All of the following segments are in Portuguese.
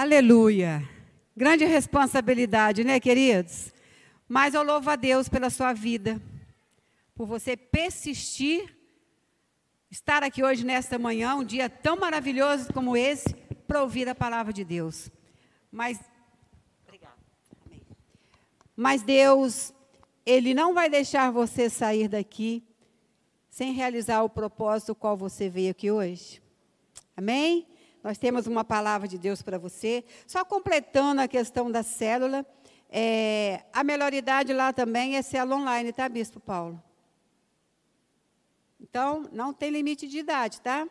Aleluia. Grande responsabilidade, né, queridos? Mas eu louvo a Deus pela sua vida, por você persistir, estar aqui hoje, nesta manhã, um dia tão maravilhoso como esse, para ouvir a palavra de Deus. Mas, mas Deus, Ele não vai deixar você sair daqui sem realizar o propósito qual você veio aqui hoje. Amém? Nós temos uma palavra de Deus para você. Só completando a questão da célula, é, a melhoridade lá também é célula online, tá, Bispo Paulo? Então, não tem limite de idade, tá?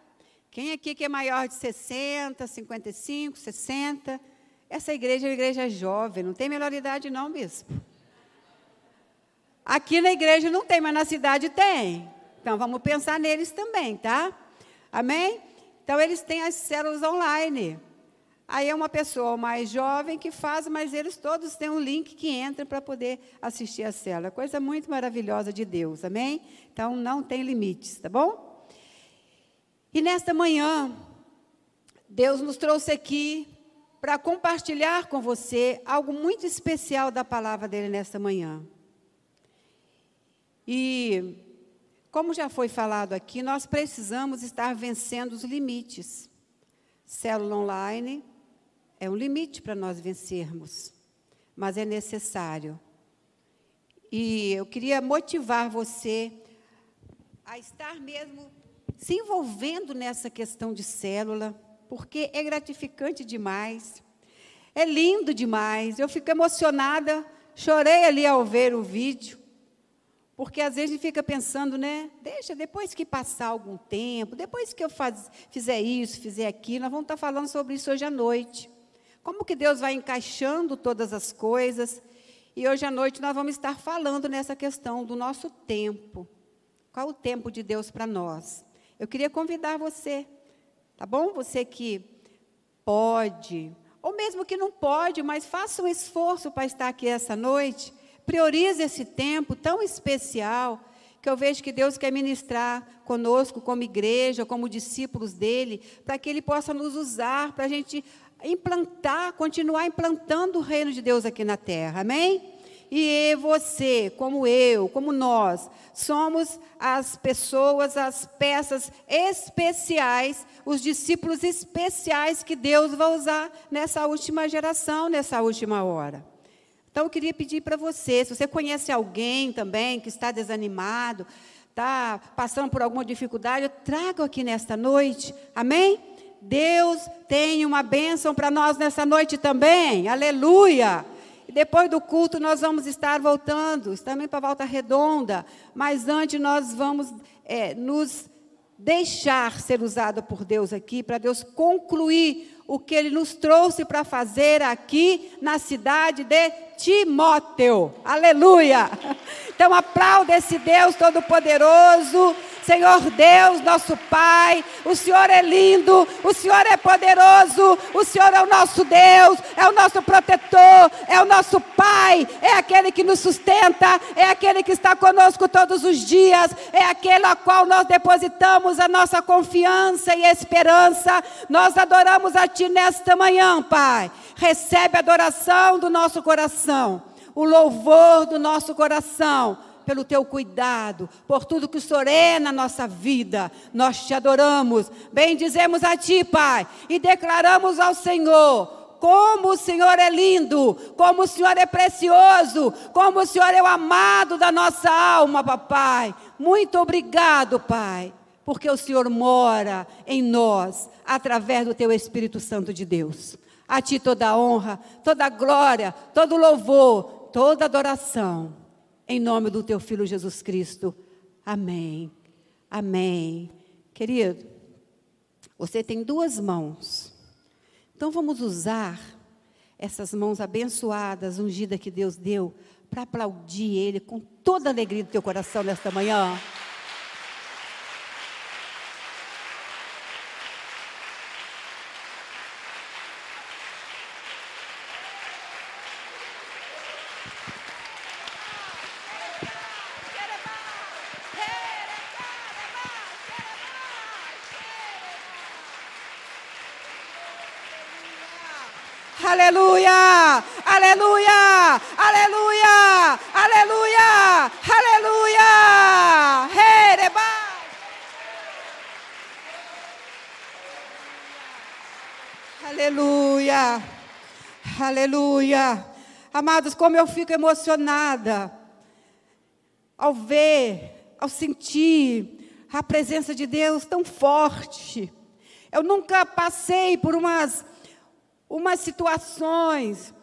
Quem aqui que é maior de 60, 55, 60? Essa igreja é uma igreja jovem, não tem melhoridade não, bispo. Aqui na igreja não tem, mas na cidade tem. Então, vamos pensar neles também, tá? Amém? Então, eles têm as células online. Aí é uma pessoa mais jovem que faz, mas eles todos têm um link que entra para poder assistir a célula. Coisa muito maravilhosa de Deus, amém? Então, não tem limites, tá bom? E nesta manhã, Deus nos trouxe aqui para compartilhar com você algo muito especial da palavra dele nesta manhã. E como já foi falado aqui, nós precisamos estar vencendo os limites. Célula online é um limite para nós vencermos, mas é necessário. E eu queria motivar você a estar mesmo se envolvendo nessa questão de célula, porque é gratificante demais, é lindo demais. Eu fico emocionada, chorei ali ao ver o vídeo. Porque às vezes a gente fica pensando, né? Deixa, depois que passar algum tempo, depois que eu faz, fizer isso, fizer aquilo, nós vamos estar falando sobre isso hoje à noite. Como que Deus vai encaixando todas as coisas. E hoje à noite nós vamos estar falando nessa questão do nosso tempo. Qual o tempo de Deus para nós? Eu queria convidar você, tá bom? Você que pode, ou mesmo que não pode, mas faça um esforço para estar aqui essa noite Priorize esse tempo tão especial que eu vejo que Deus quer ministrar conosco, como igreja, como discípulos dele, para que ele possa nos usar, para a gente implantar, continuar implantando o reino de Deus aqui na terra. Amém? E você, como eu, como nós, somos as pessoas, as peças especiais, os discípulos especiais que Deus vai usar nessa última geração, nessa última hora. Então, eu queria pedir para você, se você conhece alguém também que está desanimado, está passando por alguma dificuldade, eu trago aqui nesta noite, amém? Deus tem uma bênção para nós nessa noite também, aleluia! E depois do culto nós vamos estar voltando, também para a volta redonda, mas antes nós vamos é, nos deixar ser usado por Deus aqui, para Deus concluir o que Ele nos trouxe para fazer aqui na cidade de Timóteo. Aleluia! Então aplauda esse Deus Todo-Poderoso. Senhor Deus, nosso Pai, o Senhor é lindo, o Senhor é poderoso, o Senhor é o nosso Deus, é o nosso protetor, é o nosso Pai, é aquele que nos sustenta, é aquele que está conosco todos os dias, é aquele a qual nós depositamos a nossa confiança e esperança. Nós adoramos a Ti nesta manhã, Pai. Recebe a adoração do nosso coração, o louvor do nosso coração pelo teu cuidado, por tudo que o Senhor é na nossa vida. Nós te adoramos, bendizemos a ti, Pai, e declaramos ao Senhor como o Senhor é lindo, como o Senhor é precioso, como o Senhor é o amado da nossa alma, papai. Muito obrigado, Pai, porque o Senhor mora em nós através do teu Espírito Santo de Deus. A ti toda a honra, toda a glória, todo o louvor, toda a adoração em nome do teu filho Jesus Cristo. Amém. Amém. Querido, você tem duas mãos. Então vamos usar essas mãos abençoadas, ungidas que Deus deu, para aplaudir Ele com toda a alegria do teu coração nesta manhã. Aleluia! Aleluia! Aleluia! Aleluia! Aleluia! Hereba! Aleluia! Aleluia! Amados, como eu fico emocionada ao ver, ao sentir a presença de Deus tão forte. Eu nunca passei por umas umas situações,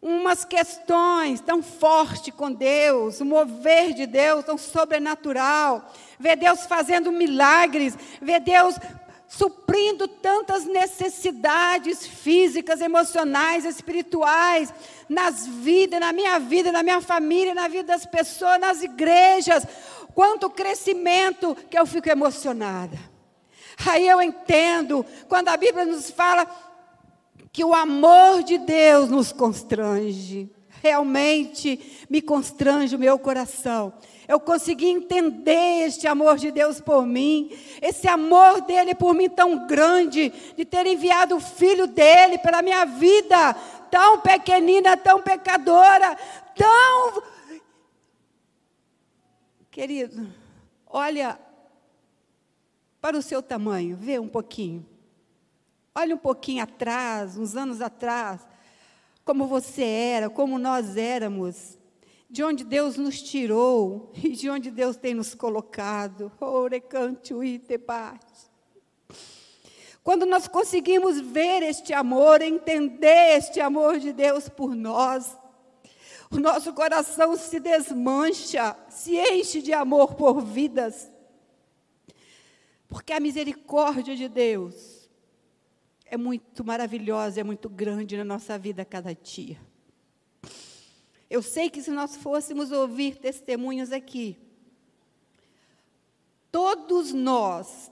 umas questões tão fortes com Deus, o mover de Deus tão sobrenatural, ver Deus fazendo milagres, ver Deus suprindo tantas necessidades físicas, emocionais, espirituais, nas vidas, na minha vida, na minha família, na vida das pessoas, nas igrejas. Quanto crescimento que eu fico emocionada. Aí eu entendo, quando a Bíblia nos fala que o amor de Deus nos constrange. Realmente me constrange o meu coração. Eu consegui entender este amor de Deus por mim, esse amor dele por mim tão grande, de ter enviado o filho dele pela minha vida, tão pequenina, tão pecadora, tão. Querido, olha para o seu tamanho, vê um pouquinho. Olhe um pouquinho atrás, uns anos atrás, como você era, como nós éramos, de onde Deus nos tirou e de onde Deus tem nos colocado. Quando nós conseguimos ver este amor, entender este amor de Deus por nós, o nosso coração se desmancha, se enche de amor por vidas. Porque a misericórdia de Deus é muito maravilhosa, é muito grande na nossa vida a cada dia. Eu sei que se nós fôssemos ouvir testemunhos aqui, todos nós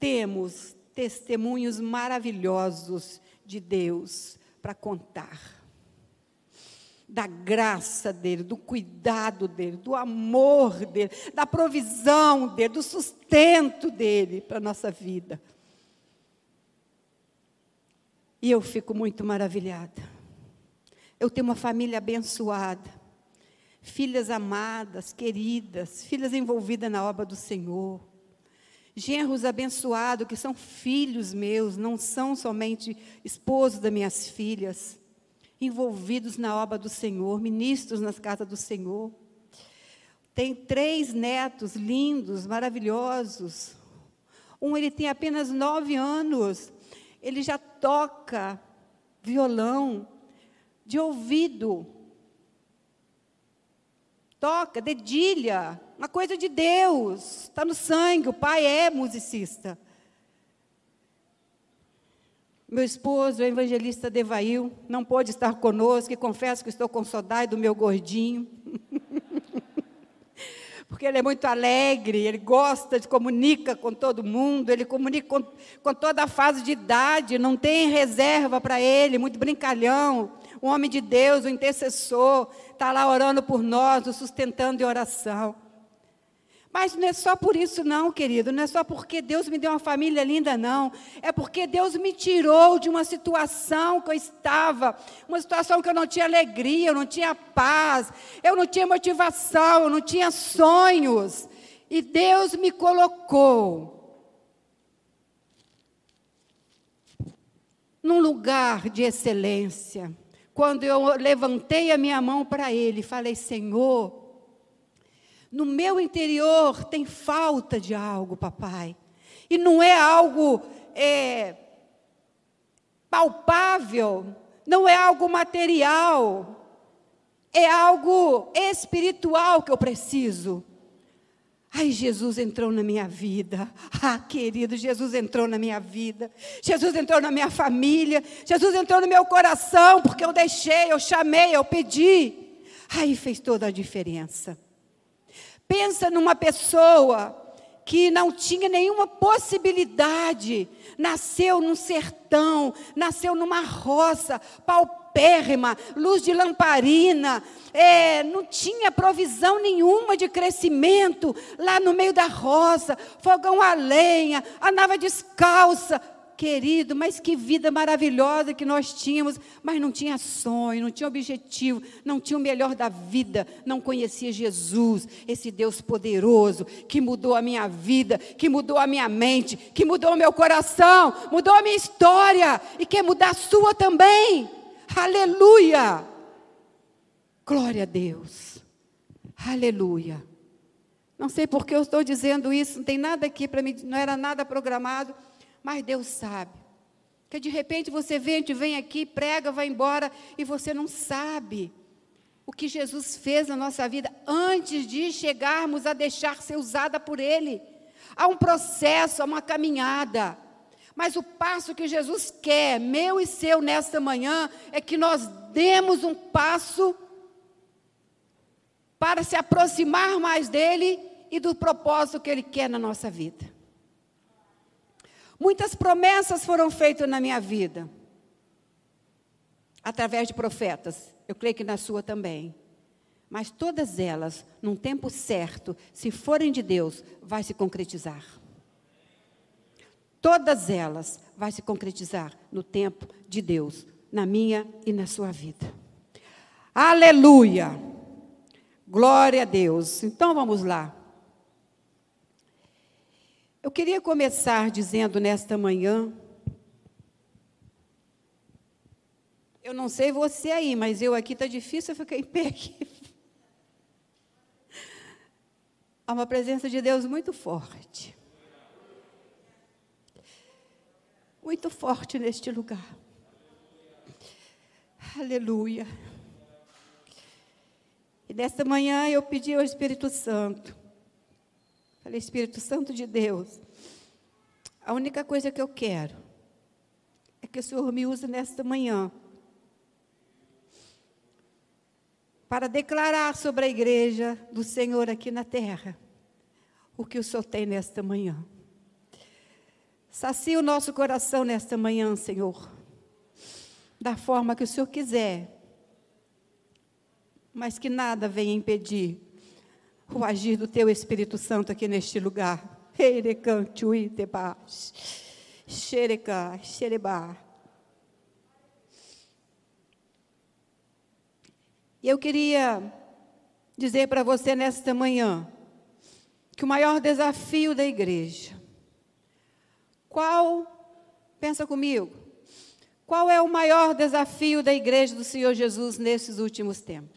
temos testemunhos maravilhosos de Deus para contar. Da graça dele, do cuidado dele, do amor dele, da provisão dele, do sustento dele para a nossa vida. E eu fico muito maravilhada. Eu tenho uma família abençoada, filhas amadas, queridas, filhas envolvidas na obra do Senhor, genros abençoados que são filhos meus, não são somente esposos das minhas filhas, envolvidos na obra do Senhor, ministros nas casas do Senhor. Tem três netos lindos, maravilhosos. Um ele tem apenas nove anos, ele já toca violão de ouvido. Toca, dedilha, uma coisa de Deus, está no sangue, o pai é musicista. Meu esposo, o evangelista Devail, não pôde estar conosco e confesso que estou com saudade do meu gordinho. Porque ele é muito alegre, ele gosta, de comunica com todo mundo, ele comunica com, com toda a fase de idade, não tem reserva para ele, muito brincalhão, um homem de Deus, um intercessor, está lá orando por nós, nos sustentando em oração. Mas não é só por isso, não, querido. Não é só porque Deus me deu uma família linda, não. É porque Deus me tirou de uma situação que eu estava, uma situação que eu não tinha alegria, eu não tinha paz, eu não tinha motivação, eu não tinha sonhos. E Deus me colocou num lugar de excelência. Quando eu levantei a minha mão para Ele, falei: Senhor no meu interior tem falta de algo, papai. E não é algo é, palpável, não é algo material, é algo espiritual que eu preciso. Ai, Jesus entrou na minha vida. Ah, querido, Jesus entrou na minha vida. Jesus entrou na minha família. Jesus entrou no meu coração, porque eu deixei, eu chamei, eu pedi. Aí fez toda a diferença. Pensa numa pessoa que não tinha nenhuma possibilidade, nasceu num sertão, nasceu numa roça, paupérrima, luz de lamparina, é, não tinha provisão nenhuma de crescimento lá no meio da roça, fogão a lenha, andava descalça. Querido, mas que vida maravilhosa que nós tínhamos, mas não tinha sonho, não tinha objetivo, não tinha o melhor da vida, não conhecia Jesus, esse Deus poderoso que mudou a minha vida, que mudou a minha mente, que mudou o meu coração, mudou a minha história e quer mudar a sua também. Aleluia! Glória a Deus. Aleluia. Não sei por que eu estou dizendo isso, não tem nada aqui para mim, não era nada programado, mas Deus sabe. Que de repente você vem, vem aqui, prega, vai embora e você não sabe o que Jesus fez na nossa vida antes de chegarmos a deixar ser usada por Ele. Há um processo, há uma caminhada. Mas o passo que Jesus quer, meu e seu, nesta manhã, é que nós demos um passo para se aproximar mais dele e do propósito que ele quer na nossa vida. Muitas promessas foram feitas na minha vida, através de profetas. Eu creio que na sua também. Mas todas elas, num tempo certo, se forem de Deus, vai se concretizar. Todas elas vai se concretizar no tempo de Deus, na minha e na sua vida. Aleluia! Glória a Deus. Então vamos lá. Eu queria começar dizendo nesta manhã. Eu não sei você aí, mas eu aqui está difícil eu ficar em pé aqui. Há uma presença de Deus muito forte. Muito forte neste lugar. Aleluia. E nesta manhã eu pedi ao Espírito Santo Falei, Espírito Santo de Deus, a única coisa que eu quero é que o Senhor me use nesta manhã para declarar sobre a igreja do Senhor aqui na terra o que o Senhor tem nesta manhã. Sacia o nosso coração nesta manhã, Senhor, da forma que o Senhor quiser, mas que nada venha impedir o agir do teu Espírito Santo aqui neste lugar. E eu queria dizer para você nesta manhã que o maior desafio da igreja, qual, pensa comigo, qual é o maior desafio da igreja do Senhor Jesus nesses últimos tempos?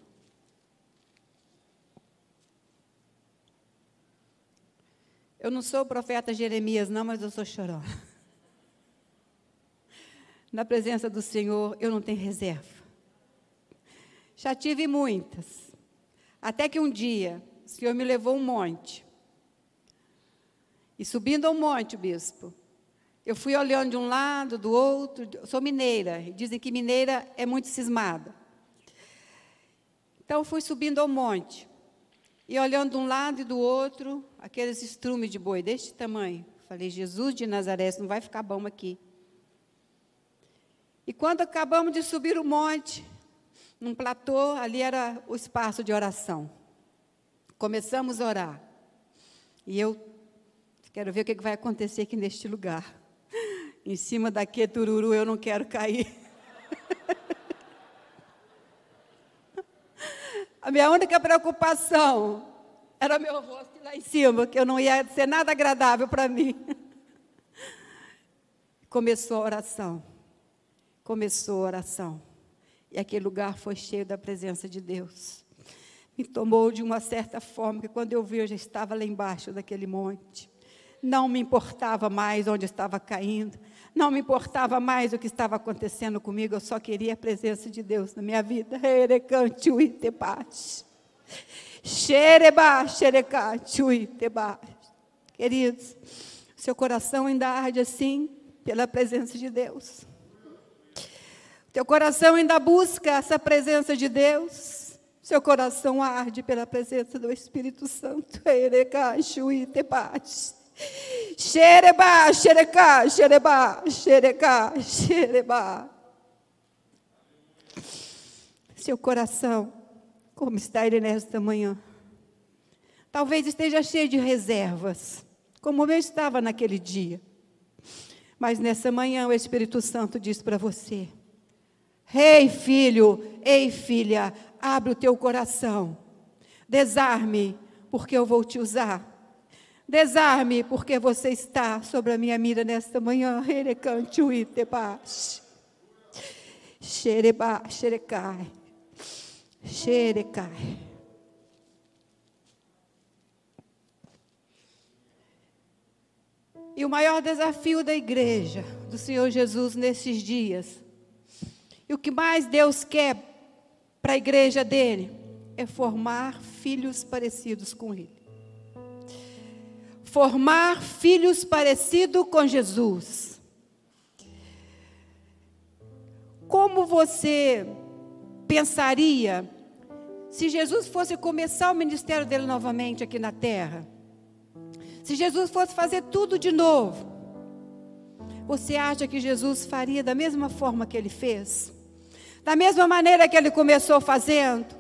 Eu não sou o profeta Jeremias, não, mas eu sou chorona. Na presença do Senhor, eu não tenho reserva. Já tive muitas. Até que um dia, o Senhor me levou um monte. E subindo ao monte, bispo, eu fui olhando de um lado, do outro. Sou mineira, dizem que mineira é muito cismada. Então, fui subindo ao monte. E olhando de um lado e do outro, aqueles estrumes de boi deste tamanho. Falei, Jesus de Nazaré, não vai ficar bom aqui. E quando acabamos de subir o monte, num platô, ali era o espaço de oração. Começamos a orar. E eu quero ver o que vai acontecer aqui neste lugar. Em cima daquele tururu eu não quero cair. A minha única preocupação era meu rosto lá em cima, que eu não ia ser nada agradável para mim. Começou a oração. Começou a oração. E aquele lugar foi cheio da presença de Deus. Me tomou de uma certa forma, que quando eu vi, eu já estava lá embaixo daquele monte. Não me importava mais onde estava caindo. Não me importava mais o que estava acontecendo comigo, eu só queria a presença de Deus na minha vida. Queridos, seu coração ainda arde assim pela presença de Deus. Teu coração ainda busca essa presença de Deus. Seu coração arde pela presença do Espírito Santo. Ereca, chui, tebate. Xereba, xereca, xereba, xereca, xereba. Seu coração, como está ele nesta manhã? Talvez esteja cheio de reservas, como eu estava naquele dia. Mas nessa manhã o Espírito Santo diz para você: Ei, filho, ei, filha, abre o teu coração. Desarme, porque eu vou te usar. Desarme, porque você está sobre a minha mira nesta manhã. E o maior desafio da igreja, do Senhor Jesus nesses dias, e o que mais Deus quer para a igreja dele, é formar filhos parecidos com ele. Formar filhos parecidos com Jesus. Como você pensaria se Jesus fosse começar o ministério dele novamente aqui na terra? Se Jesus fosse fazer tudo de novo, você acha que Jesus faria da mesma forma que ele fez? Da mesma maneira que ele começou fazendo?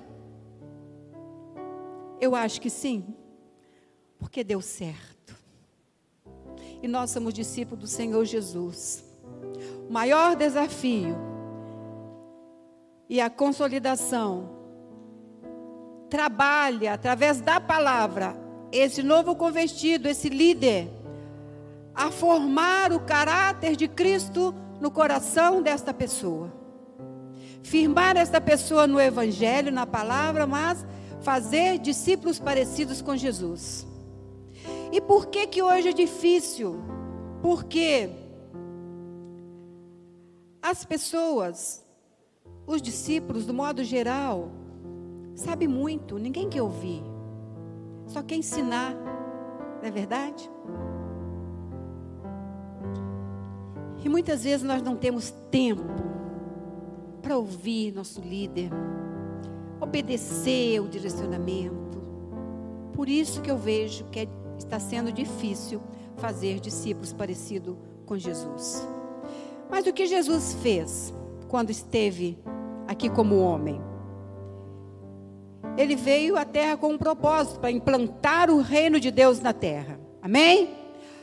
Eu acho que sim, porque deu certo. E nós somos discípulos do Senhor Jesus. O maior desafio e a consolidação. Trabalha através da palavra esse novo convertido, esse líder, a formar o caráter de Cristo no coração desta pessoa. Firmar esta pessoa no Evangelho, na palavra, mas fazer discípulos parecidos com Jesus. E por que que hoje é difícil? Porque as pessoas os discípulos, do modo geral, sabe muito, ninguém quer ouvir. Só quer ensinar, não é verdade? E muitas vezes nós não temos tempo para ouvir nosso líder, obedecer o direcionamento. Por isso que eu vejo que é, está sendo difícil fazer discípulos parecidos com Jesus. Mas o que Jesus fez quando esteve aqui como homem. Ele veio à terra com um propósito para implantar o reino de Deus na terra. Amém?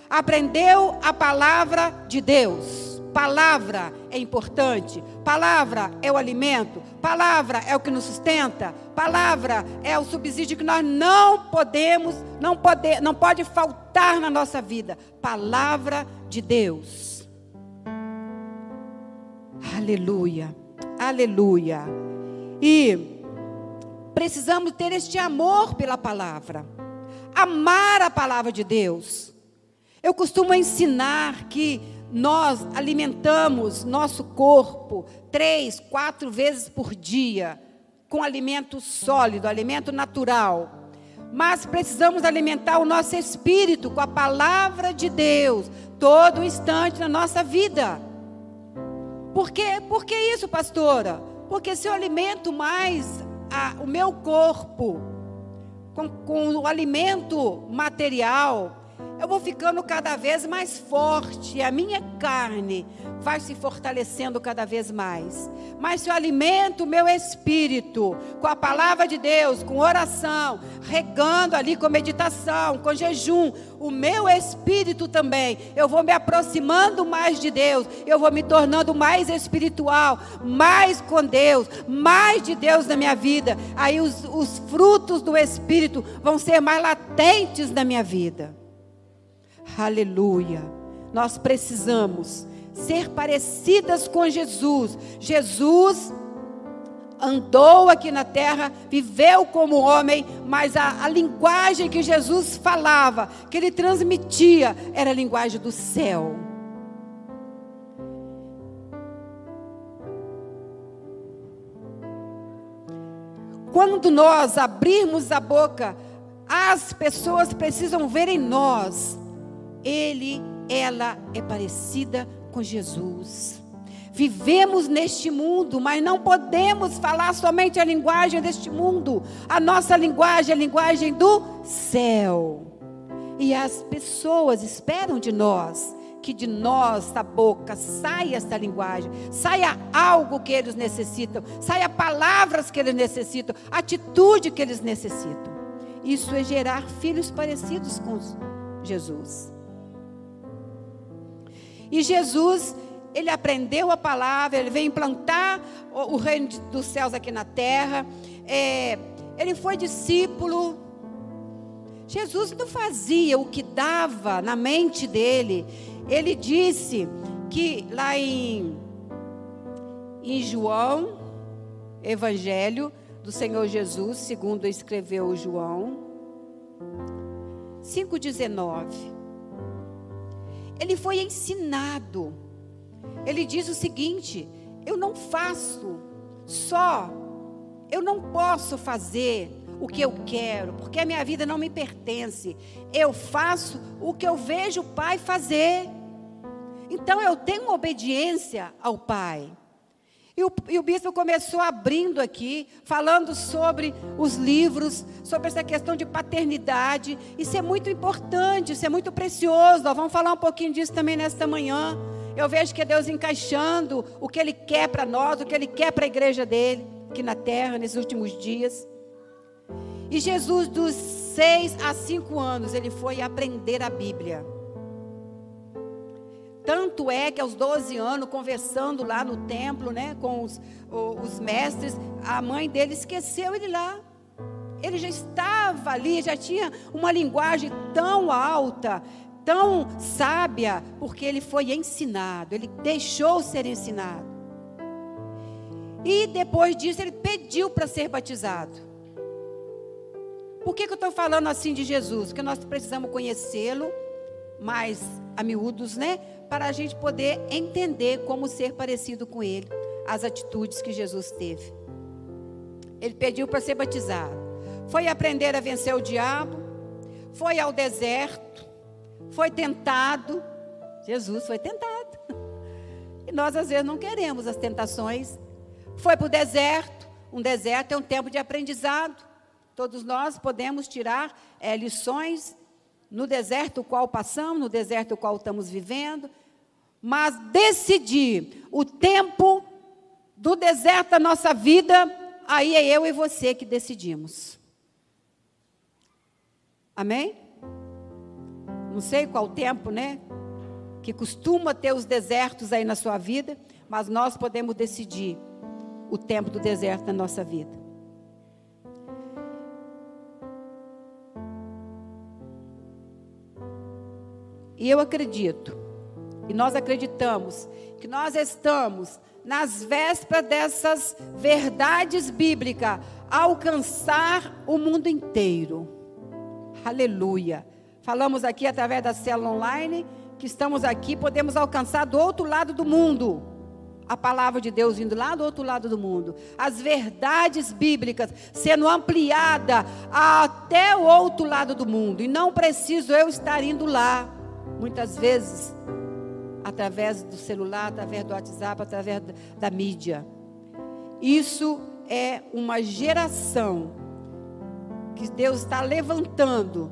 Aprendeu a palavra de Deus. Palavra é importante. Palavra é o alimento. Palavra é o que nos sustenta. Palavra é o subsídio que nós não podemos, não pode, não pode faltar na nossa vida. Palavra de Deus. Aleluia. Aleluia. E precisamos ter este amor pela palavra. Amar a palavra de Deus. Eu costumo ensinar que nós alimentamos nosso corpo três, quatro vezes por dia com alimento sólido, alimento natural. Mas precisamos alimentar o nosso espírito com a palavra de Deus todo instante na nossa vida. Por, quê? Por que isso, pastora? Porque se eu alimento mais a, o meu corpo com, com o alimento material, eu vou ficando cada vez mais forte, a minha carne vai se fortalecendo cada vez mais. Mas se eu alimento o meu espírito com a palavra de Deus, com oração, regando ali com meditação, com jejum, o meu espírito também, eu vou me aproximando mais de Deus, eu vou me tornando mais espiritual, mais com Deus, mais de Deus na minha vida. Aí os, os frutos do espírito vão ser mais latentes na minha vida. Aleluia. Nós precisamos ser parecidas com Jesus. Jesus andou aqui na terra, viveu como homem, mas a, a, linguagem que Jesus falava, que ele transmitia, era a linguagem do céu. Quando nós abrirmos a boca, as pessoas precisam ver em nós ele, ela é parecida com Jesus. Vivemos neste mundo, mas não podemos falar somente a linguagem deste mundo. A nossa linguagem é a linguagem do céu. E as pessoas esperam de nós que de nossa boca saia essa linguagem, saia algo que eles necessitam, saia palavras que eles necessitam, atitude que eles necessitam. Isso é gerar filhos parecidos com Jesus. E Jesus, ele aprendeu a palavra, ele veio implantar o, o reino dos céus aqui na terra. É, ele foi discípulo. Jesus não fazia o que dava na mente dele. Ele disse que lá em, em João, Evangelho do Senhor Jesus, segundo escreveu João, 5,19. Ele foi ensinado. Ele diz o seguinte: eu não faço só, eu não posso fazer o que eu quero, porque a minha vida não me pertence. Eu faço o que eu vejo o Pai fazer. Então eu tenho obediência ao Pai. E o, e o, bispo começou abrindo aqui, falando sobre os livros, sobre essa questão de paternidade. Isso é muito importante, isso é muito precioso. Nós vamos falar um pouquinho disso também nesta manhã. Eu vejo que é Deus encaixando o que Ele quer para nós, o que Ele quer para a igreja dele, aqui na terra, nesses últimos dias. E Jesus, dos seis a cinco anos, ele foi aprender a Bíblia. Tanto é que aos 12 anos, conversando lá no templo, né, com os, os mestres, a mãe dele esqueceu ele lá. Ele já estava ali, já tinha uma linguagem tão alta, tão sábia, porque ele foi ensinado, ele deixou ser ensinado. E depois disso, ele pediu para ser batizado. Por que, que eu estou falando assim de Jesus? Porque nós precisamos conhecê-lo mais a miúdos, né? Para a gente poder entender como ser parecido com ele, as atitudes que Jesus teve. Ele pediu para ser batizado. Foi aprender a vencer o diabo. Foi ao deserto. Foi tentado. Jesus foi tentado. E nós às vezes não queremos as tentações. Foi para o deserto. Um deserto é um tempo de aprendizado. Todos nós podemos tirar é, lições no deserto o qual passamos, no deserto o qual estamos vivendo, mas decidir o tempo do deserto da nossa vida, aí é eu e você que decidimos. Amém? Não sei qual tempo, né? Que costuma ter os desertos aí na sua vida, mas nós podemos decidir o tempo do deserto na nossa vida. E eu acredito, e nós acreditamos, que nós estamos nas vésperas dessas verdades bíblicas, alcançar o mundo inteiro. Aleluia. Falamos aqui através da célula online que estamos aqui, podemos alcançar do outro lado do mundo. A palavra de Deus vindo lá do outro lado do mundo. As verdades bíblicas sendo ampliada até o outro lado do mundo. E não preciso eu estar indo lá muitas vezes através do celular, através do WhatsApp, através da mídia. Isso é uma geração que Deus está levantando,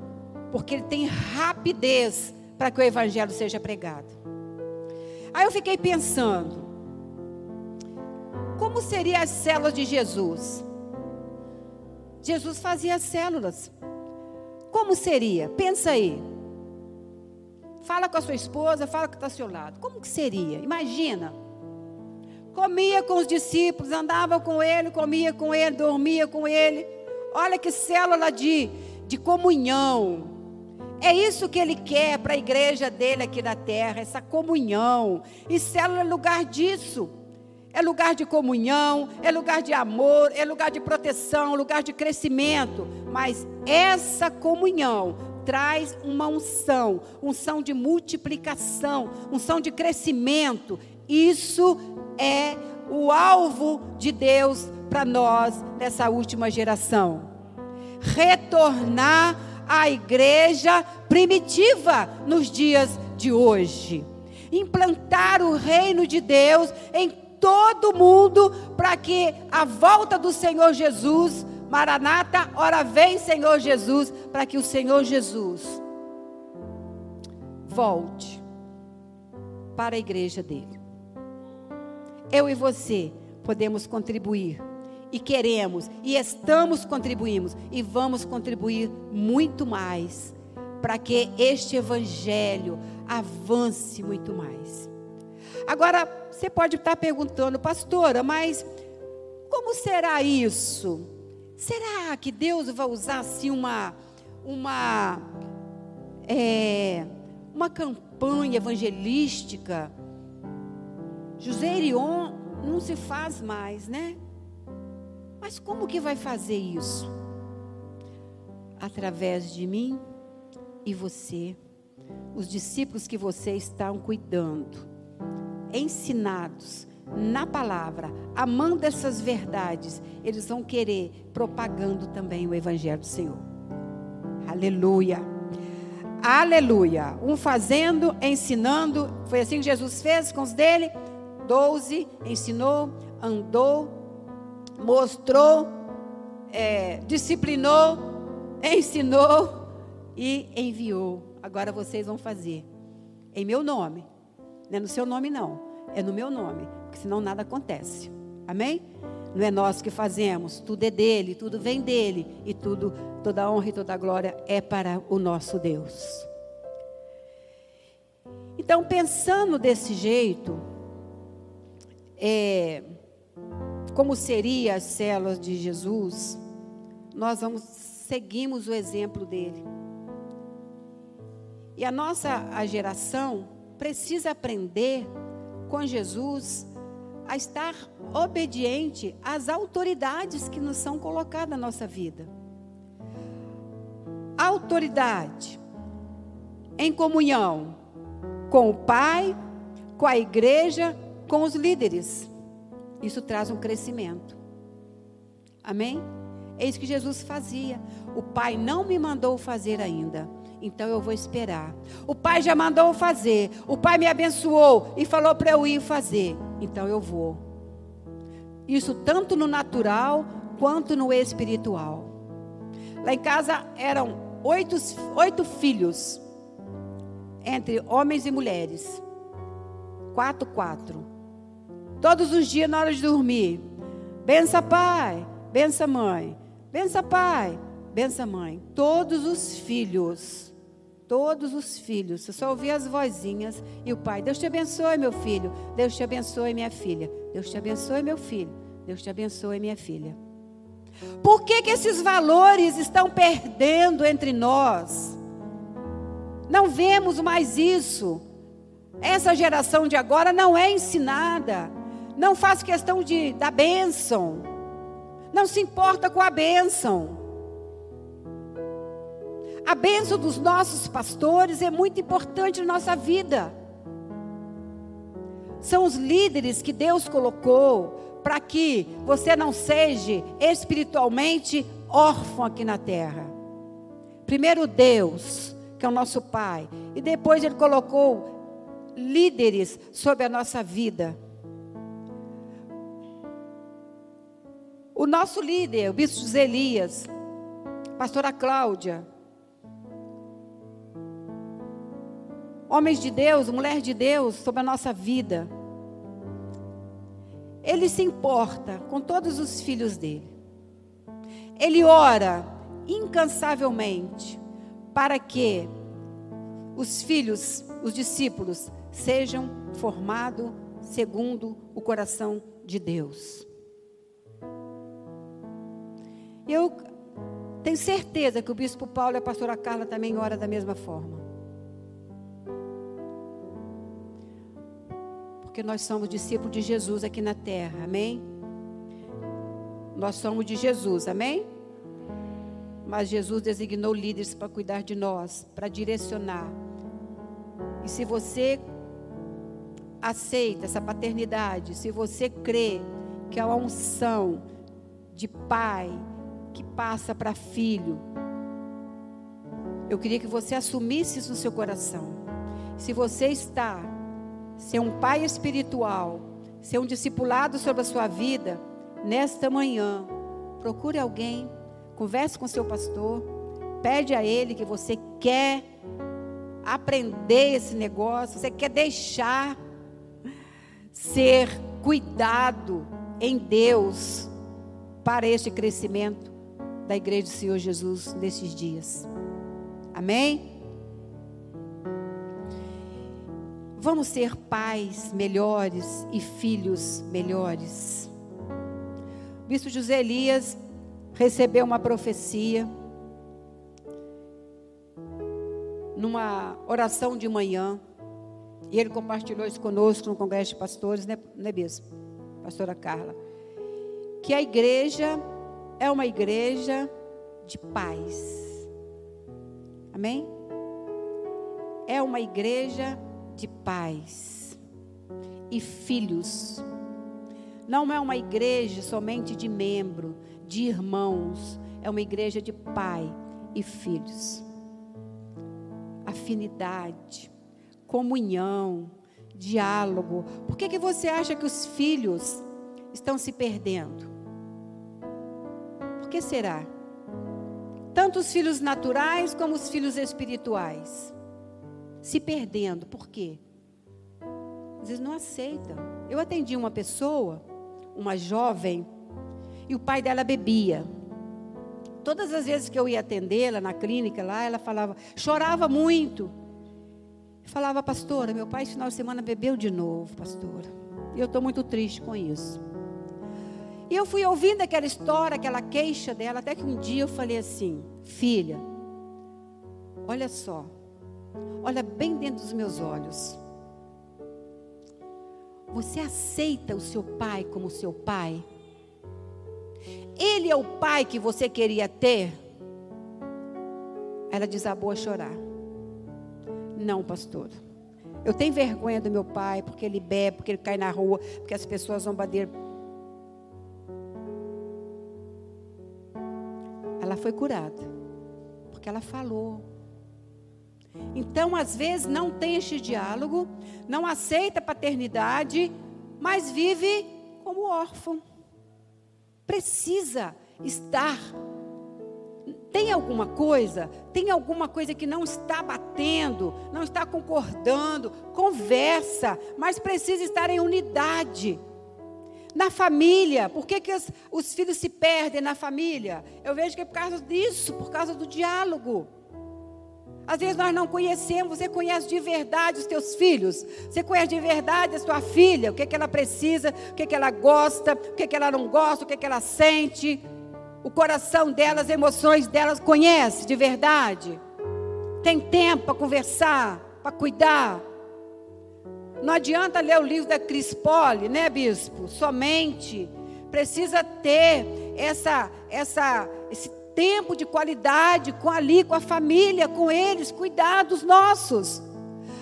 porque Ele tem rapidez para que o Evangelho seja pregado. Aí eu fiquei pensando, como seriam as células de Jesus? Jesus fazia células. Como seria? Pensa aí. Fala com a sua esposa, fala com está ao seu lado. Como que seria? Imagina. Comia com os discípulos, andava com ele, comia com ele, dormia com ele. Olha que célula de, de comunhão. É isso que ele quer para a igreja dele aqui na terra, essa comunhão. E célula é lugar disso. É lugar de comunhão, é lugar de amor, é lugar de proteção, lugar de crescimento. Mas essa comunhão traz uma unção, unção de multiplicação, unção de crescimento. Isso é o alvo de Deus para nós nessa última geração. Retornar à igreja primitiva nos dias de hoje. Implantar o reino de Deus em todo mundo para que a volta do Senhor Jesus Maranata, ora vem, Senhor Jesus, para que o Senhor Jesus volte para a igreja dele. Eu e você podemos contribuir e queremos e estamos contribuindo e vamos contribuir muito mais para que este evangelho avance muito mais. Agora, você pode estar perguntando, pastora, mas como será isso? Será que Deus vai usar assim uma uma é, uma campanha evangelística? José Irion não se faz mais, né? Mas como que vai fazer isso? Através de mim e você, os discípulos que você está cuidando, ensinados na palavra, amando essas verdades, eles vão querer propagando também o evangelho do Senhor. Aleluia. Aleluia. Um fazendo, ensinando. Foi assim que Jesus fez com os dele. Doze, ensinou, andou, mostrou, é, disciplinou, ensinou e enviou. Agora vocês vão fazer. Em meu nome. Não é no seu nome, não. É no meu nome. Porque senão nada acontece. Amém? Não é nós que fazemos. Tudo é dele, tudo vem dele. E tudo, toda a honra e toda a glória é para o nosso Deus. Então, pensando desse jeito, é, como seriam as células de Jesus, nós vamos seguimos o exemplo dele. E a nossa a geração precisa aprender com Jesus a estar obediente às autoridades que nos são colocadas na nossa vida. Autoridade em comunhão com o Pai, com a igreja, com os líderes. Isso traz um crescimento. Amém? É isso que Jesus fazia. O Pai não me mandou fazer ainda. Então eu vou esperar. O Pai já mandou fazer. O Pai me abençoou e falou para eu ir fazer. Então eu vou. Isso tanto no natural quanto no espiritual. Lá em casa eram oito, oito filhos, entre homens e mulheres. Quatro, quatro. Todos os dias na hora de dormir. Bença pai, bença mãe. Bença pai, bença mãe. Todos os filhos. Todos os filhos. Você só ouvia as vozinhas e o pai. Deus te abençoe, meu filho. Deus te abençoe, minha filha. Deus te abençoe, meu filho. Deus te abençoe, minha filha. Por que, que esses valores estão perdendo entre nós? Não vemos mais isso. Essa geração de agora não é ensinada. Não faz questão de da bênção. Não se importa com a bênção. A bênção dos nossos pastores é muito importante na nossa vida. São os líderes que Deus colocou para que você não seja espiritualmente órfão aqui na terra. Primeiro Deus, que é o nosso Pai, e depois Ele colocou líderes sobre a nossa vida O nosso líder, o bispo José Elias, pastora Cláudia, homens de Deus, mulher de Deus sobre a nossa vida. Ele se importa com todos os filhos dele. Ele ora incansavelmente para que os filhos, os discípulos, sejam formados segundo o coração de Deus. Eu tenho certeza que o bispo Paulo e a pastora Carla também oram da mesma forma. Porque nós somos discípulos de Jesus aqui na terra, amém? Nós somos de Jesus, amém? Mas Jesus designou líderes para cuidar de nós, para direcionar. E se você aceita essa paternidade, se você crê que é uma unção de pai, que passa para filho. Eu queria que você assumisse isso no seu coração. Se você está, ser um pai espiritual, ser um discipulado sobre a sua vida, nesta manhã, procure alguém, converse com seu pastor, pede a ele que você quer aprender esse negócio, você quer deixar ser cuidado em Deus para este crescimento da igreja do Senhor Jesus nesses dias. Amém? Vamos ser pais melhores e filhos melhores. O bispo José Elias recebeu uma profecia numa oração de manhã. E ele compartilhou isso conosco no Congresso de Pastores, né, né bispo? Pastora Carla. Que a igreja é uma igreja de paz. Amém? É uma igreja de paz e filhos. Não é uma igreja somente de membro, de irmãos, é uma igreja de pai e filhos. Afinidade, comunhão, diálogo. Por que, que você acha que os filhos estão se perdendo? Por que será? Tanto os filhos naturais como os filhos espirituais se perdendo. Por quê? Às vezes não aceitam. Eu atendi uma pessoa, uma jovem, e o pai dela bebia. Todas as vezes que eu ia atendê-la na clínica lá, ela falava, chorava muito. Falava, pastora, meu pai esse final de semana bebeu de novo, pastora. E eu estou muito triste com isso. E eu fui ouvindo aquela história, aquela queixa dela, até que um dia eu falei assim: filha, olha só, olha bem dentro dos meus olhos. Você aceita o seu pai como seu pai? Ele é o pai que você queria ter? Ela desabou a chorar. Não, pastor. Eu tenho vergonha do meu pai porque ele bebe, porque ele cai na rua, porque as pessoas zombam dele. Ela foi curada. Porque ela falou. Então, às vezes, não tem este diálogo, não aceita paternidade, mas vive como órfão. Precisa estar. Tem alguma coisa? Tem alguma coisa que não está batendo, não está concordando? Conversa, mas precisa estar em unidade. Na família, por que, que os, os filhos se perdem na família? Eu vejo que é por causa disso, por causa do diálogo. Às vezes nós não conhecemos, você conhece de verdade os teus filhos, você conhece de verdade a sua filha, o que, é que ela precisa, o que, é que ela gosta, o que, é que ela não gosta, o que, é que ela sente, o coração dela, as emoções delas, conhece de verdade. Tem tempo para conversar, para cuidar. Não adianta ler o livro da Cris Poli, né, bispo? Somente. Precisa ter essa, essa, esse tempo de qualidade com ali, com a família, com eles, cuidados nossos.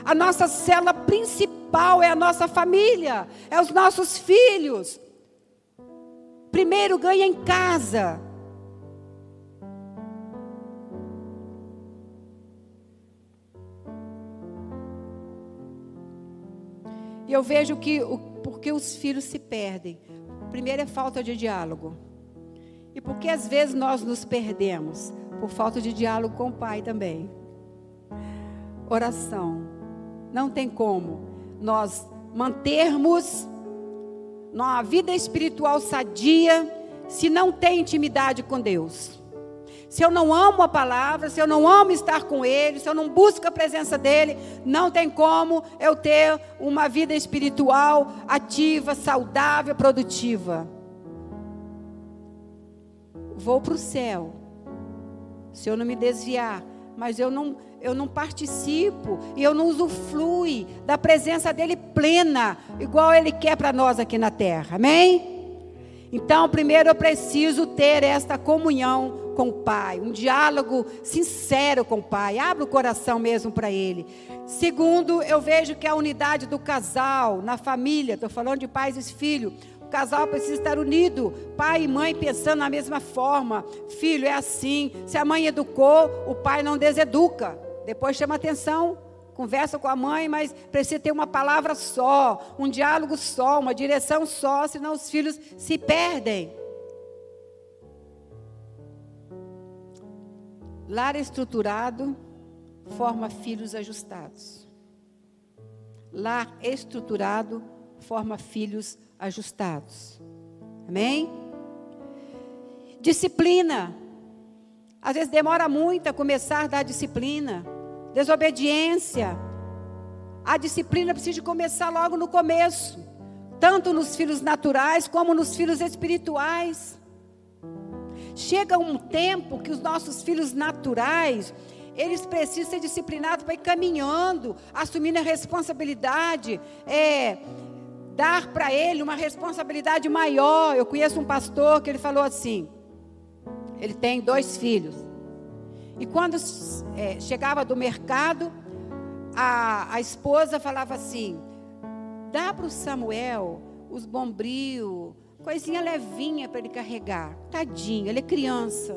A nossa célula principal é a nossa família, é os nossos filhos. Primeiro ganha em casa. E eu vejo que porque os filhos se perdem. Primeiro é falta de diálogo. E por que às vezes nós nos perdemos? Por falta de diálogo com o Pai também. Oração. Não tem como nós mantermos uma vida espiritual sadia se não tem intimidade com Deus. Se eu não amo a palavra, se eu não amo estar com Ele, se eu não busco a presença dEle, não tem como eu ter uma vida espiritual ativa, saudável, produtiva vou para o céu. Se eu não me desviar, mas eu não, eu não participo e eu não usufrui da presença dele plena, igual ele quer para nós aqui na terra. Amém? Então, primeiro eu preciso ter esta comunhão com o Pai, um diálogo sincero com o Pai. Abra o coração mesmo para Ele. Segundo, eu vejo que a unidade do casal, na família, estou falando de pais e filhos, casal precisa estar unido, pai e mãe pensando na mesma forma. Filho, é assim. Se a mãe educou, o pai não deseduca. Depois chama atenção, conversa com a mãe, mas precisa ter uma palavra só, um diálogo só, uma direção só, senão os filhos se perdem. Lar estruturado forma filhos ajustados. Lar estruturado forma filhos ajustados. Amém? Disciplina. Às vezes demora muito a começar a dar disciplina. Desobediência. A disciplina precisa começar logo no começo, tanto nos filhos naturais como nos filhos espirituais. Chega um tempo que os nossos filhos naturais, eles precisam ser disciplinados para ir caminhando, assumindo a responsabilidade, é, dar para ele uma responsabilidade maior. Eu conheço um pastor que ele falou assim: ele tem dois filhos. E quando é, chegava do mercado, a, a esposa falava assim: dá para o Samuel os bombril, coisinha levinha para ele carregar. Tadinho, ele é criança.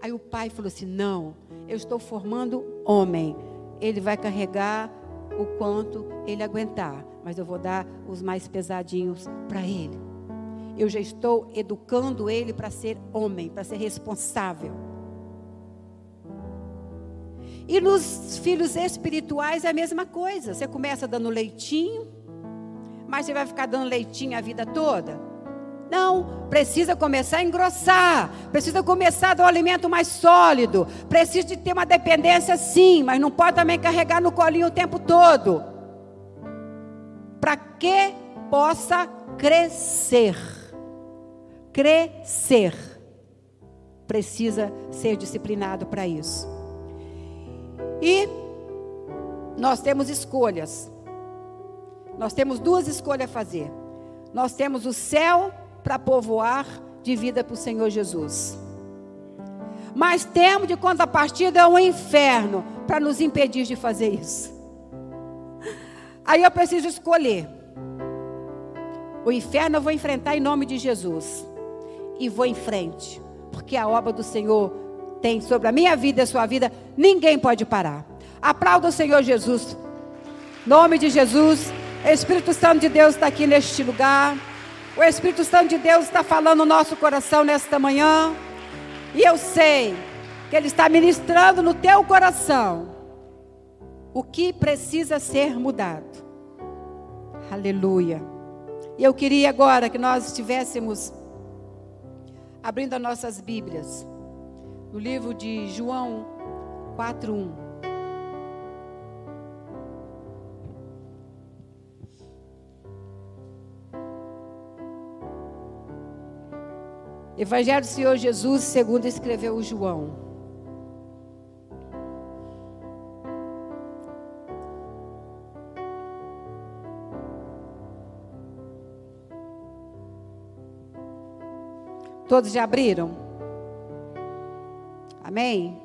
Aí o pai falou assim: não, eu estou formando homem. Ele vai carregar o quanto ele aguentar, mas eu vou dar os mais pesadinhos para ele. Eu já estou educando ele para ser homem, para ser responsável. E nos filhos espirituais é a mesma coisa. Você começa dando leitinho, mas você vai ficar dando leitinho a vida toda? Não, precisa começar a engrossar, precisa começar a dar um alimento mais sólido, precisa de ter uma dependência sim, mas não pode também carregar no colinho o tempo todo. Para que possa crescer. Crescer. Precisa ser disciplinado para isso. E nós temos escolhas. Nós temos duas escolhas a fazer. Nós temos o céu para povoar de vida para o Senhor Jesus. Mas temos de contrapartida o inferno para nos impedir de fazer isso. Aí eu preciso escolher. O inferno eu vou enfrentar em nome de Jesus. E vou em frente. Porque a obra do Senhor tem sobre a minha vida e a sua vida, ninguém pode parar. Aplauda o Senhor Jesus. Nome de Jesus. Espírito Santo de Deus está aqui neste lugar. O Espírito Santo de Deus está falando no nosso coração nesta manhã. E eu sei que Ele está ministrando no teu coração o que precisa ser mudado. Aleluia. E eu queria agora que nós estivéssemos abrindo as nossas Bíblias no livro de João 4:1. Evangelho do Senhor Jesus, segundo escreveu João. Todos já abriram? Amém?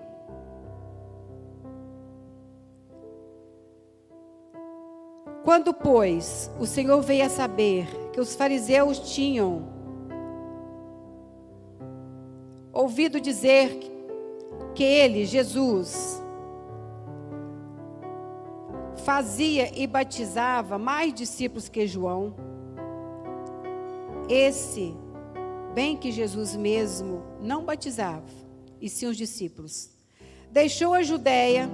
Quando, pois, o Senhor veio a saber que os fariseus tinham ouvido dizer que ele, Jesus, fazia e batizava mais discípulos que João. Esse, bem que Jesus mesmo não batizava, e sim os discípulos. Deixou a Judéia,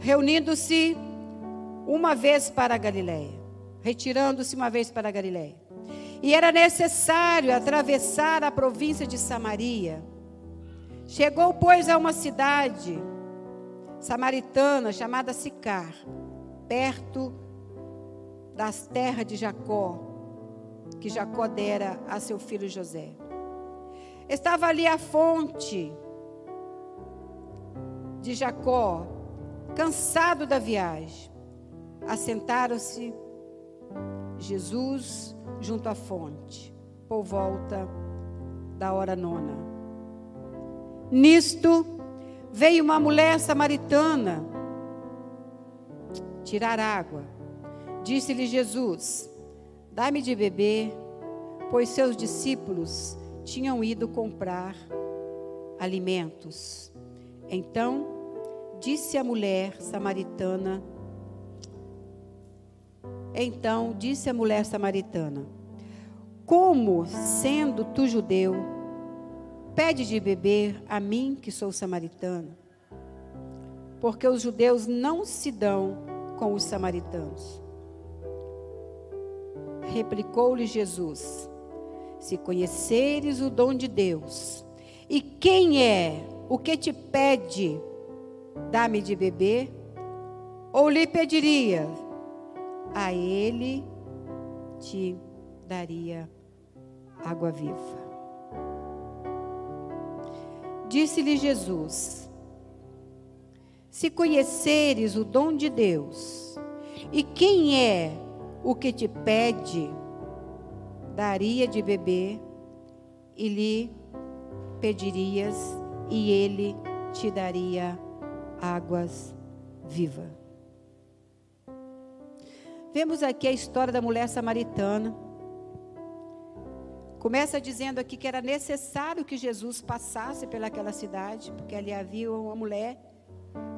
reunindo-se uma vez para a Galiléia, retirando-se uma vez para a Galiléia. E era necessário atravessar a província de Samaria. Chegou, pois, a uma cidade samaritana chamada Sicar, perto das terras de Jacó, que Jacó dera a seu filho José. Estava ali a fonte de Jacó, cansado da viagem. Assentaram-se Jesus junto à fonte, por volta da hora nona. Nisto veio uma mulher samaritana tirar água. Disse-lhe Jesus: Dá-me de beber, pois seus discípulos tinham ido comprar alimentos. Então disse a mulher samaritana: então disse a mulher samaritana: Como, sendo tu judeu, pede de beber a mim que sou samaritana? Porque os judeus não se dão com os samaritanos. Replicou-lhe Jesus: Se conheceres o dom de Deus, e quem é o que te pede, dá-me de beber, ou lhe pediria, a ele te daria água viva. Disse-lhe Jesus: Se conheceres o dom de Deus, e quem é o que te pede, daria de beber e lhe pedirias, e ele te daria águas vivas. Vemos aqui a história da mulher samaritana. Começa dizendo aqui que era necessário que Jesus passasse pelaquela cidade, porque ali havia uma mulher,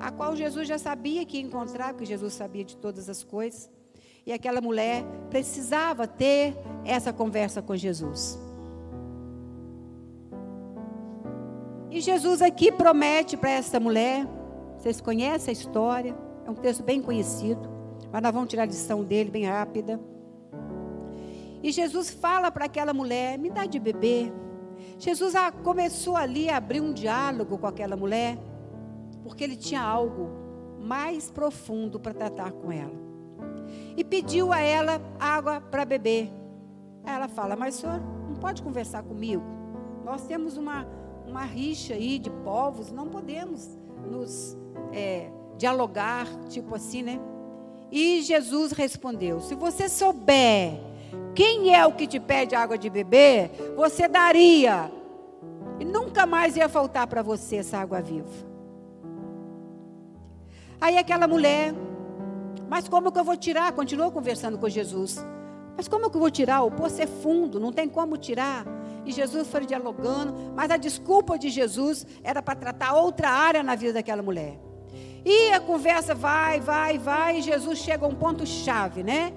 a qual Jesus já sabia que ia encontrar, porque Jesus sabia de todas as coisas. E aquela mulher precisava ter essa conversa com Jesus. E Jesus aqui promete para essa mulher, vocês conhecem a história, é um texto bem conhecido, mas nós vamos tirar a lição dele bem rápida. E Jesus fala para aquela mulher: me dá de beber. Jesus começou ali a abrir um diálogo com aquela mulher, porque ele tinha algo mais profundo para tratar com ela. E pediu a ela água para beber. Aí ela fala: Mas senhor, não pode conversar comigo? Nós temos uma, uma rixa aí de povos, não podemos nos é, dialogar, tipo assim, né? E Jesus respondeu: Se você souber quem é o que te pede água de beber, você daria. E nunca mais ia faltar para você essa água viva. Aí aquela mulher, mas como que eu vou tirar? Continuou conversando com Jesus. Mas como que eu vou tirar? O poço é fundo, não tem como tirar. E Jesus foi dialogando, mas a desculpa de Jesus era para tratar outra área na vida daquela mulher. E a conversa vai, vai, vai, e Jesus chega a um ponto chave, né?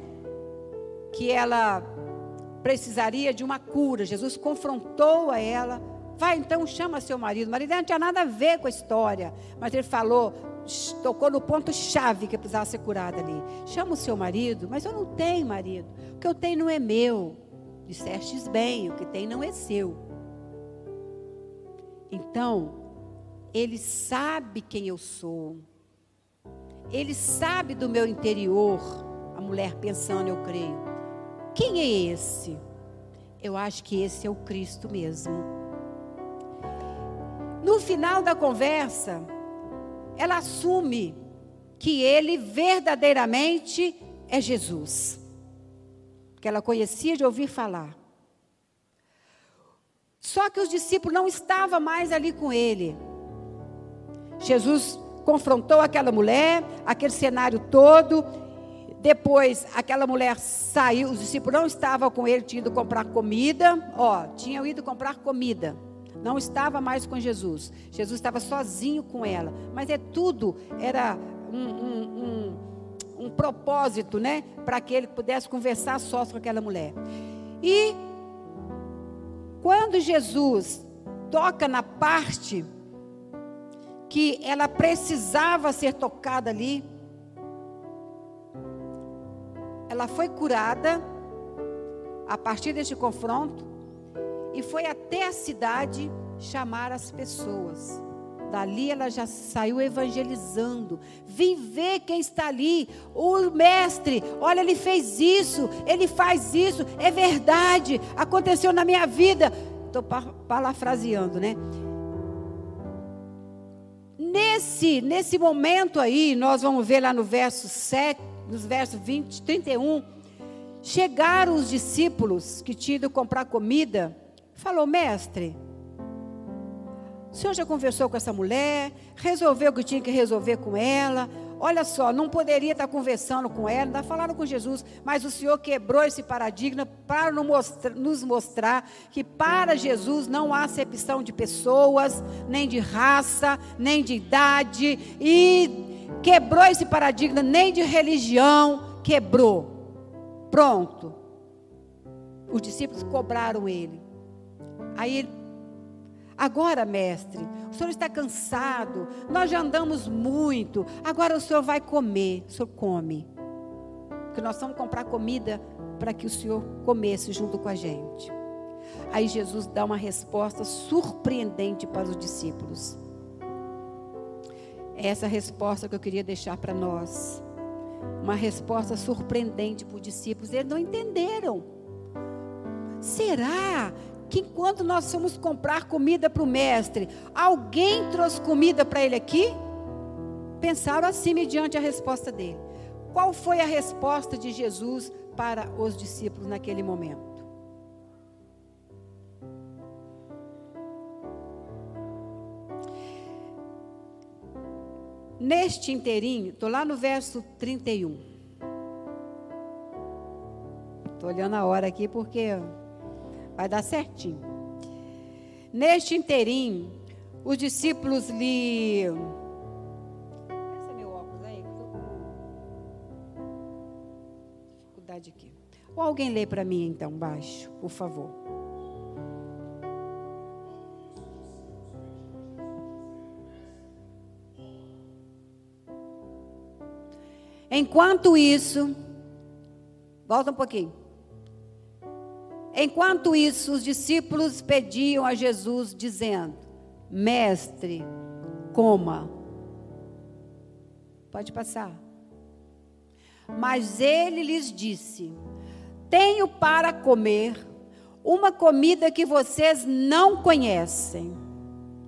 que ela precisaria de uma cura. Jesus confrontou a ela. Vai então, chama seu marido. O marido não tinha nada a ver com a história, mas ele falou, tocou no ponto chave que precisava ser curada ali. Chama o seu marido, mas eu não tenho marido. O que eu tenho não é meu. Dissestes bem, o que tem não é seu. Então, ele sabe quem eu sou. Ele sabe do meu interior. A mulher pensando, eu creio. Quem é esse? Eu acho que esse é o Cristo mesmo. No final da conversa, ela assume que ele verdadeiramente é Jesus. Que ela conhecia de ouvir falar. Só que os discípulos não estavam mais ali com ele. Jesus confrontou aquela mulher, aquele cenário todo, depois, aquela mulher saiu, os discípulos não estavam com ele, tinham ido comprar comida. Ó, tinham ido comprar comida. Não estava mais com Jesus. Jesus estava sozinho com ela. Mas é tudo, era um, um, um, um propósito, né? Para que ele pudesse conversar só com aquela mulher. E quando Jesus toca na parte que ela precisava ser tocada ali, ela foi curada a partir deste confronto e foi até a cidade chamar as pessoas. Dali ela já saiu evangelizando. Vim ver quem está ali. O mestre, olha, ele fez isso, ele faz isso, é verdade, aconteceu na minha vida. Estou parafraseando, né? Nesse, nesse momento aí, nós vamos ver lá no verso 7, nos versos 20, 31, chegaram os discípulos que tinham ido comprar comida, falou, mestre, o senhor já conversou com essa mulher, resolveu o que tinha que resolver com ela, olha só, não poderia estar conversando com ela, ainda falaram com Jesus, mas o Senhor quebrou esse paradigma para nos mostrar que para Jesus não há acepção de pessoas, nem de raça, nem de idade, e Quebrou esse paradigma nem de religião, quebrou. Pronto. Os discípulos cobraram ele. Aí ele, agora, mestre, o senhor está cansado, nós já andamos muito, agora o senhor vai comer. O senhor come. Porque nós vamos comprar comida para que o senhor comesse junto com a gente. Aí Jesus dá uma resposta surpreendente para os discípulos essa resposta que eu queria deixar para nós. uma resposta surpreendente para os discípulos. Eles não entenderam. Será que enquanto nós fomos comprar comida para o mestre, alguém trouxe comida para ele aqui? Pensaram assim mediante a resposta dele. Qual foi a resposta de Jesus para os discípulos naquele momento? Neste inteirinho, estou lá no verso 31. Estou olhando a hora aqui porque vai dar certinho. Neste inteirinho, os discípulos lhe. Esse é meu óculos aí, estou com dificuldade aqui. Ou alguém lê para mim então, baixo, por favor. Enquanto isso, volta um pouquinho. Enquanto isso, os discípulos pediam a Jesus, dizendo: Mestre, coma. Pode passar. Mas ele lhes disse: Tenho para comer uma comida que vocês não conhecem.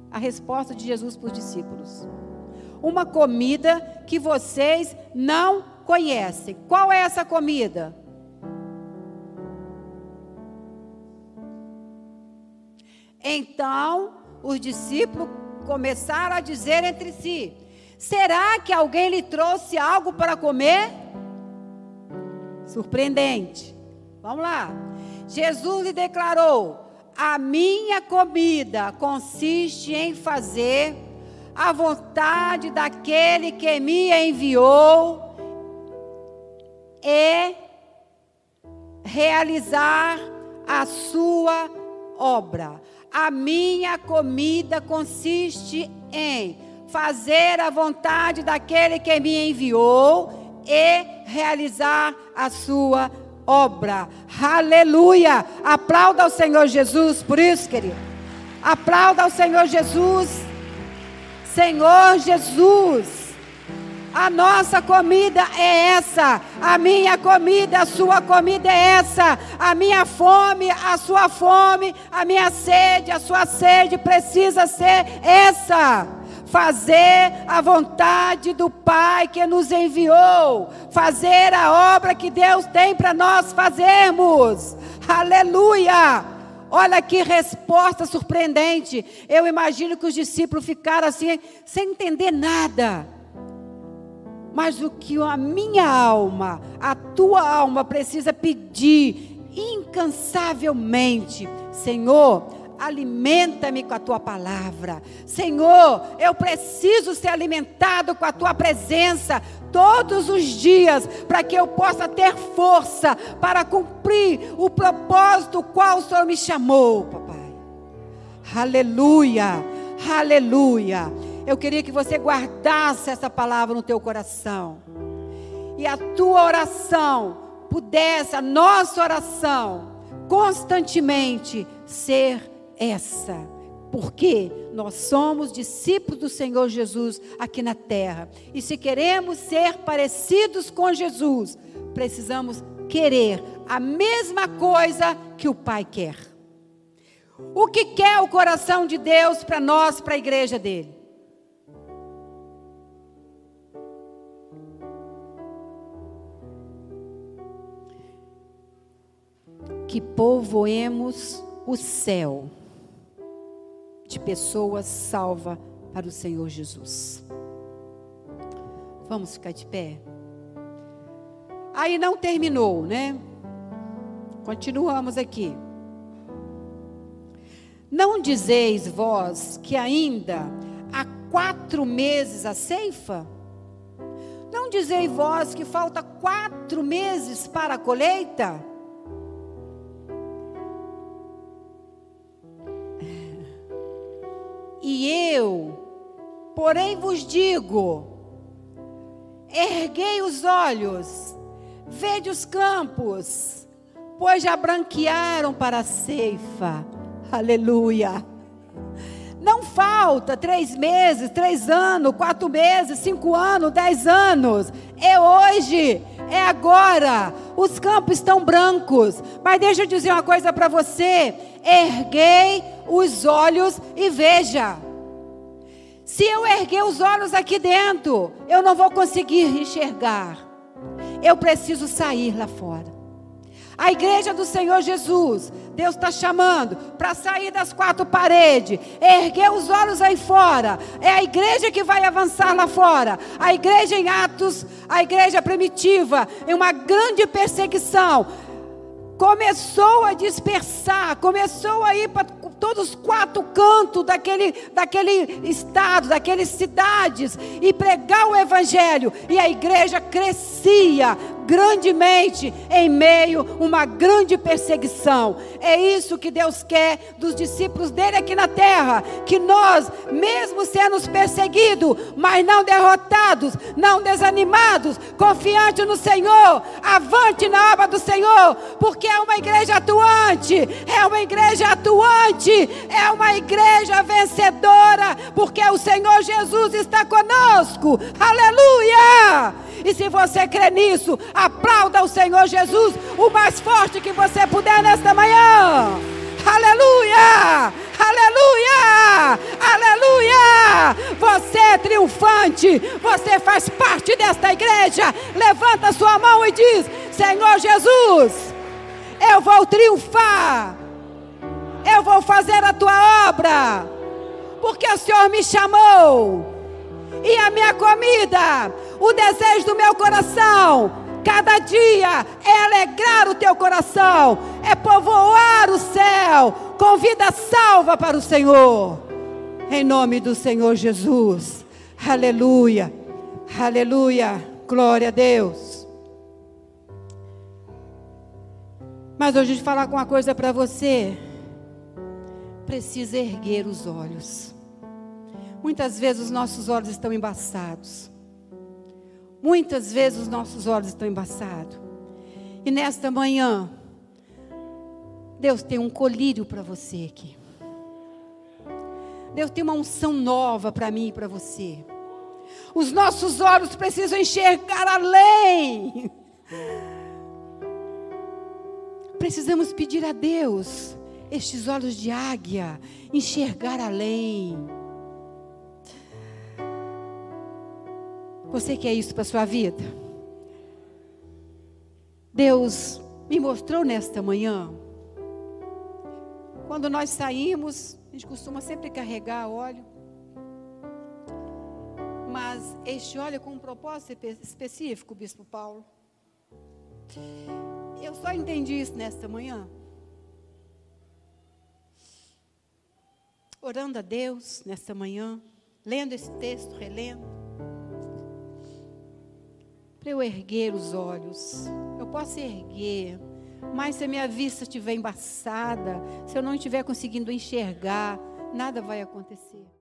A resposta de Jesus para os discípulos uma comida que vocês não conhecem. Qual é essa comida? Então, os discípulos começaram a dizer entre si: Será que alguém lhe trouxe algo para comer? Surpreendente. Vamos lá. Jesus lhe declarou: A minha comida consiste em fazer a vontade daquele que me enviou e realizar a sua obra. A minha comida consiste em fazer a vontade daquele que me enviou e realizar a sua obra. Aleluia! Aplauda ao Senhor Jesus por isso, querido. Aplauda ao Senhor Jesus. Senhor Jesus, a nossa comida é essa, a minha comida, a sua comida é essa, a minha fome, a sua fome, a minha sede, a sua sede precisa ser essa fazer a vontade do Pai que nos enviou, fazer a obra que Deus tem para nós fazermos. Aleluia! Olha que resposta surpreendente. Eu imagino que os discípulos ficaram assim, sem entender nada. Mas o que a minha alma, a tua alma precisa pedir incansavelmente, Senhor, alimenta-me com a tua palavra. Senhor, eu preciso ser alimentado com a tua presença todos os dias, para que eu possa ter força para cumprir o propósito qual o Senhor me chamou, papai. Aleluia, aleluia. Eu queria que você guardasse essa palavra no teu coração. E a tua oração pudesse, a nossa oração, constantemente ser essa. Porque nós somos discípulos do Senhor Jesus aqui na terra. E se queremos ser parecidos com Jesus, precisamos querer a mesma coisa que o Pai quer. O que quer o coração de Deus para nós, para a igreja dele? Que povoemos o céu de pessoas salvas para o Senhor Jesus. Vamos ficar de pé? Aí não terminou, né? Continuamos aqui. Não dizeis vós que ainda há quatro meses a ceifa? Não dizeis vós que falta quatro meses para a colheita? E eu, porém vos digo: erguei os olhos, vede os campos, pois já branquearam para a ceifa. Aleluia. Não falta três meses, três anos, quatro meses, cinco anos, dez anos. É hoje, é agora. Os campos estão brancos. Mas deixa eu dizer uma coisa para você: erguei os olhos e veja. Se eu erguer os olhos aqui dentro, eu não vou conseguir enxergar. Eu preciso sair lá fora. A igreja do Senhor Jesus, Deus está chamando para sair das quatro paredes, erguer os olhos aí fora. É a igreja que vai avançar lá fora. A igreja em Atos, a igreja primitiva, em uma grande perseguição começou a dispersar, começou a ir para todos os quatro cantos daquele, daquele estado, daquelas cidades, e pregar o evangelho. E a igreja crescia, grandemente em meio a uma grande perseguição. É isso que Deus quer dos discípulos dele aqui na terra, que nós, mesmo sendo perseguidos, mas não derrotados, não desanimados, confiantes no Senhor, avante na obra do Senhor, porque é uma igreja atuante, é uma igreja atuante, é uma igreja vencedora, porque o Senhor Jesus está conosco. Aleluia! E se você crê nisso, aplauda o Senhor Jesus o mais forte que você puder nesta manhã. Aleluia! Aleluia! Aleluia! Você é triunfante, você faz parte desta igreja. Levanta sua mão e diz: Senhor Jesus, eu vou triunfar, eu vou fazer a tua obra, porque o Senhor me chamou, e a minha comida o desejo do meu coração, cada dia, é alegrar o teu coração, é povoar o céu com vida salva para o Senhor. Em nome do Senhor Jesus. Aleluia. Aleluia. Glória a Deus. Mas hoje eu falar uma coisa para você. Precisa erguer os olhos. Muitas vezes os nossos olhos estão embaçados. Muitas vezes os nossos olhos estão embaçados. E nesta manhã, Deus tem um colírio para você aqui. Deus tem uma unção nova para mim e para você. Os nossos olhos precisam enxergar além. Precisamos pedir a Deus estes olhos de águia, enxergar além. Você quer isso para sua vida? Deus me mostrou nesta manhã. Quando nós saímos, a gente costuma sempre carregar óleo. Mas este óleo é com um propósito específico, Bispo Paulo. Eu só entendi isso nesta manhã. Orando a Deus nesta manhã, lendo esse texto, relendo para eu erguer os olhos. Eu posso erguer, mas se a minha vista estiver embaçada, se eu não estiver conseguindo enxergar, nada vai acontecer.